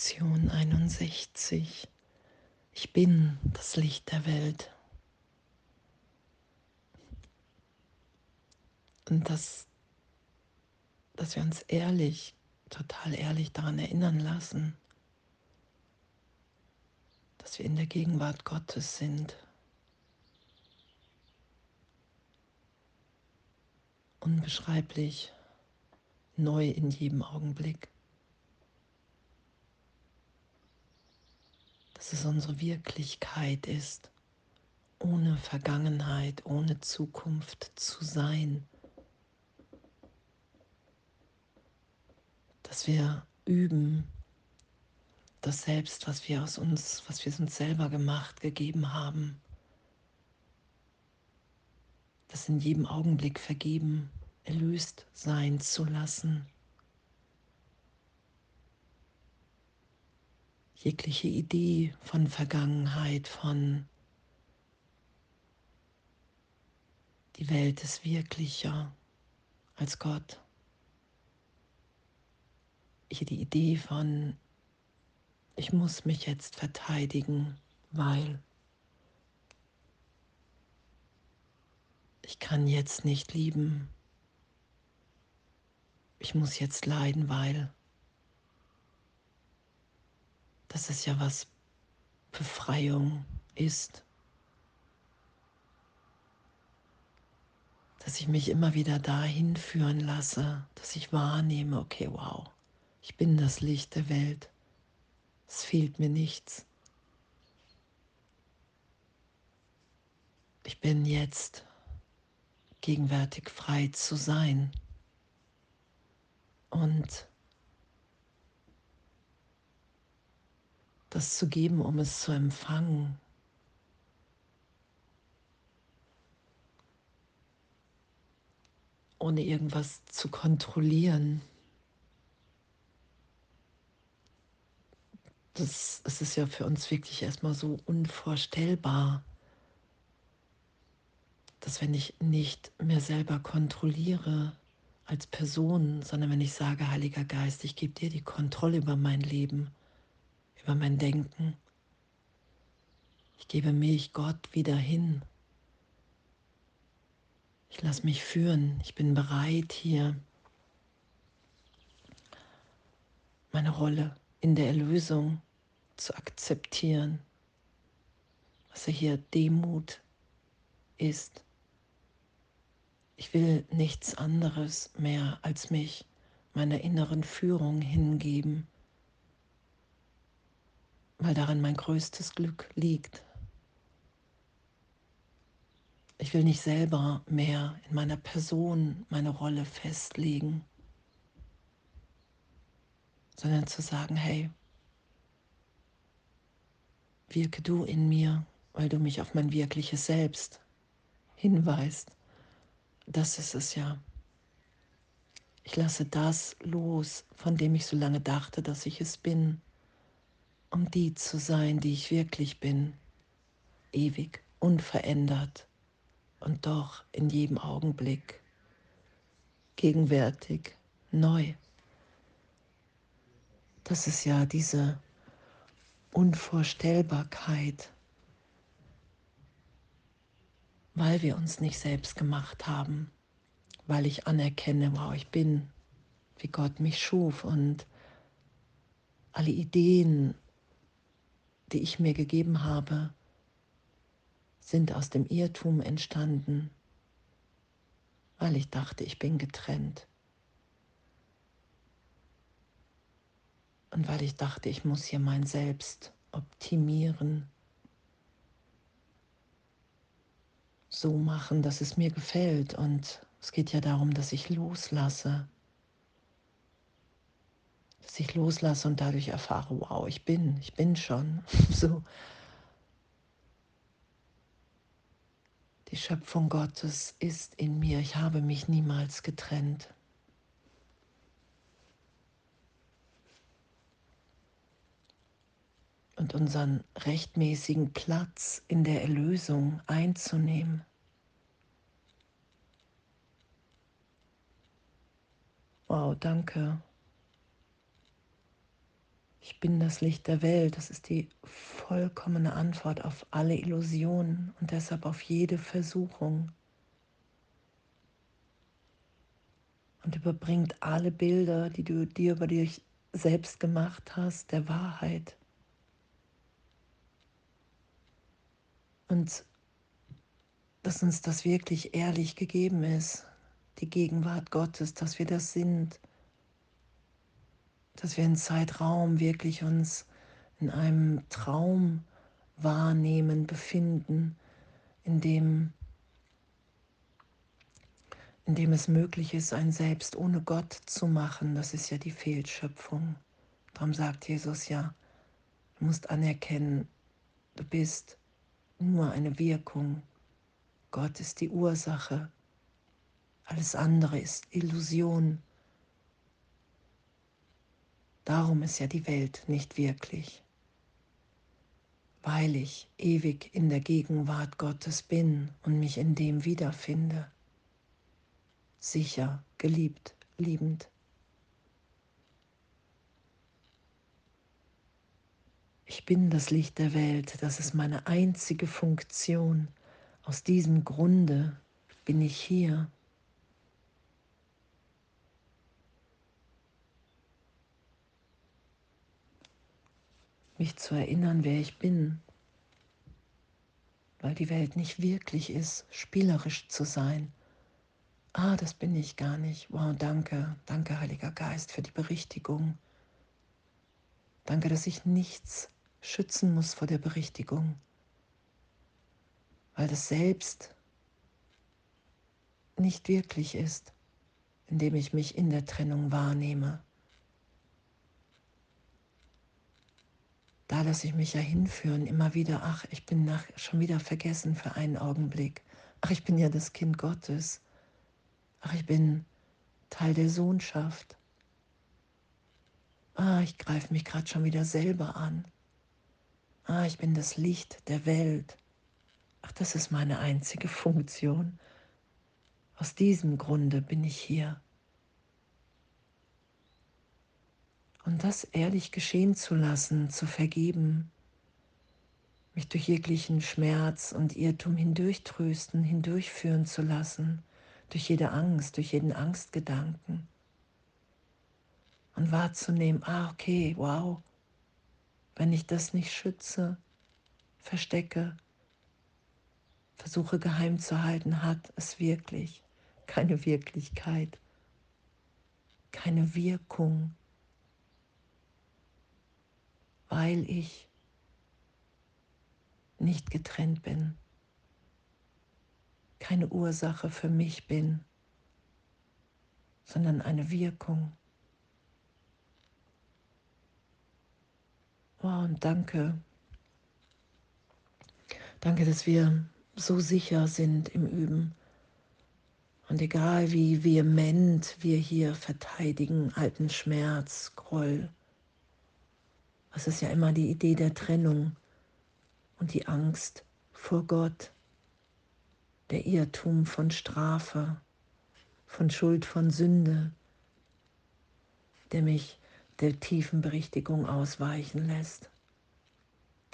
Lektion 61. Ich bin das Licht der Welt. Und dass, dass wir uns ehrlich, total ehrlich daran erinnern lassen, dass wir in der Gegenwart Gottes sind. Unbeschreiblich, neu in jedem Augenblick. Dass es unsere Wirklichkeit ist, ohne Vergangenheit, ohne Zukunft zu sein. Dass wir üben, das Selbst, was wir aus uns, was wir uns selber gemacht, gegeben haben, das in jedem Augenblick vergeben, erlöst sein zu lassen. Jegliche Idee von Vergangenheit, von die Welt ist wirklicher als Gott. Die Idee von ich muss mich jetzt verteidigen, weil ich kann jetzt nicht lieben. Ich muss jetzt leiden, weil das ist ja was Befreiung ist. Dass ich mich immer wieder dahin führen lasse, dass ich wahrnehme, okay, wow, ich bin das Licht der Welt. Es fehlt mir nichts. Ich bin jetzt gegenwärtig frei zu sein und das zu geben, um es zu empfangen. ohne irgendwas zu kontrollieren. das, das ist ja für uns wirklich erstmal so unvorstellbar, dass wenn ich nicht mehr selber kontrolliere als Person, sondern wenn ich sage, Heiliger Geist, ich gebe dir die Kontrolle über mein Leben, über mein Denken, ich gebe mich Gott wieder hin. Ich lasse mich führen. Ich bin bereit, hier meine Rolle in der Erlösung zu akzeptieren, was hier Demut ist. Ich will nichts anderes mehr als mich meiner inneren Führung hingeben, weil daran mein größtes Glück liegt. Ich will nicht selber mehr in meiner Person meine Rolle festlegen sondern zu sagen, hey, wirke du in mir, weil du mich auf mein wirkliches Selbst hinweist. Das ist es ja. Ich lasse das los, von dem ich so lange dachte, dass ich es bin, um die zu sein, die ich wirklich bin, ewig, unverändert und doch in jedem Augenblick gegenwärtig, neu. Das ist ja diese Unvorstellbarkeit, weil wir uns nicht selbst gemacht haben, weil ich anerkenne, wow, ich bin, wie Gott mich schuf und alle Ideen, die ich mir gegeben habe, sind aus dem Irrtum entstanden, weil ich dachte, ich bin getrennt. Und weil ich dachte, ich muss hier mein Selbst optimieren, so machen, dass es mir gefällt. Und es geht ja darum, dass ich loslasse. Dass ich loslasse und dadurch erfahre, wow, ich bin, ich bin schon. so. Die Schöpfung Gottes ist in mir. Ich habe mich niemals getrennt. und unseren rechtmäßigen Platz in der Erlösung einzunehmen. Wow, danke. Ich bin das Licht der Welt. Das ist die vollkommene Antwort auf alle Illusionen und deshalb auf jede Versuchung. Und überbringt alle Bilder, die du dir über dich selbst gemacht hast, der Wahrheit. Und dass uns das wirklich ehrlich gegeben ist, die Gegenwart Gottes, dass wir das sind, dass wir in Zeitraum wirklich uns in einem Traum wahrnehmen, befinden, in dem, in dem es möglich ist, ein Selbst ohne Gott zu machen. Das ist ja die Fehlschöpfung. Darum sagt Jesus ja, du musst anerkennen, du bist nur eine Wirkung. Gott ist die Ursache. Alles andere ist Illusion. Darum ist ja die Welt nicht wirklich, weil ich ewig in der Gegenwart Gottes bin und mich in dem wiederfinde, sicher, geliebt, liebend. Ich bin das Licht der Welt, das ist meine einzige Funktion. Aus diesem Grunde bin ich hier. Mich zu erinnern, wer ich bin, weil die Welt nicht wirklich ist, spielerisch zu sein. Ah, das bin ich gar nicht. Wow, danke, danke, Heiliger Geist, für die Berichtigung. Danke, dass ich nichts schützen muss vor der Berichtigung, weil das Selbst nicht wirklich ist, indem ich mich in der Trennung wahrnehme. Da lasse ich mich ja hinführen, immer wieder, ach, ich bin nach, schon wieder vergessen für einen Augenblick. Ach, ich bin ja das Kind Gottes. Ach, ich bin Teil der Sohnschaft. Ah, ich greife mich gerade schon wieder selber an. Ah, ich bin das Licht der Welt. Ach, das ist meine einzige Funktion. Aus diesem Grunde bin ich hier. Und das ehrlich geschehen zu lassen, zu vergeben, mich durch jeglichen Schmerz und Irrtum hindurchtrösten, hindurchführen zu lassen, durch jede Angst, durch jeden Angstgedanken. Und wahrzunehmen, ah okay, wow, wenn ich das nicht schütze, verstecke, versuche geheim zu halten, hat es wirklich keine Wirklichkeit, keine Wirkung weil ich nicht getrennt bin, keine Ursache für mich bin, sondern eine Wirkung. Oh, und danke. Danke, dass wir so sicher sind im Üben. Und egal wie vehement wir hier verteidigen, alten Schmerz, Groll, es ist ja immer die Idee der Trennung und die Angst vor Gott, der Irrtum von Strafe, von Schuld, von Sünde, der mich der tiefen Berichtigung ausweichen lässt,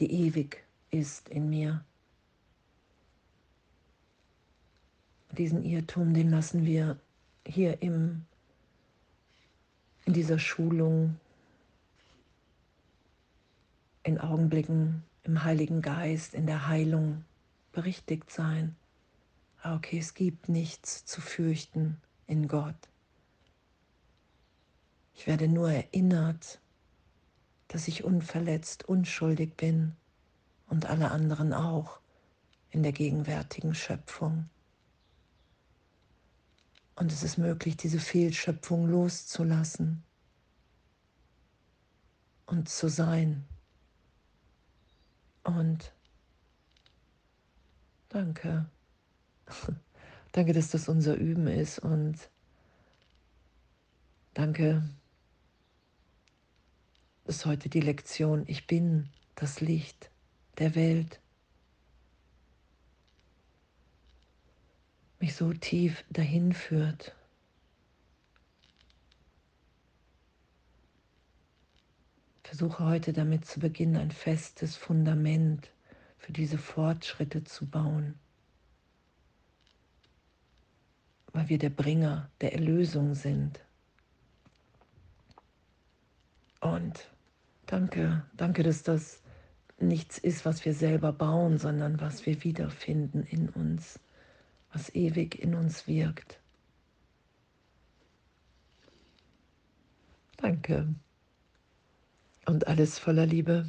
die ewig ist in mir. Diesen Irrtum, den lassen wir hier im, in dieser Schulung in Augenblicken im Heiligen Geist, in der Heilung berichtigt sein. Ah, okay, es gibt nichts zu fürchten in Gott. Ich werde nur erinnert, dass ich unverletzt, unschuldig bin und alle anderen auch in der gegenwärtigen Schöpfung. Und es ist möglich, diese Fehlschöpfung loszulassen und zu sein und danke. danke, dass das unser Üben ist und danke, dass heute die Lektion Ich bin das Licht der Welt mich so tief dahin führt. Versuche heute damit zu beginnen, ein festes Fundament für diese Fortschritte zu bauen, weil wir der Bringer der Erlösung sind. Und danke, danke, dass das nichts ist, was wir selber bauen, sondern was wir wiederfinden in uns, was ewig in uns wirkt. Danke. Und alles voller Liebe.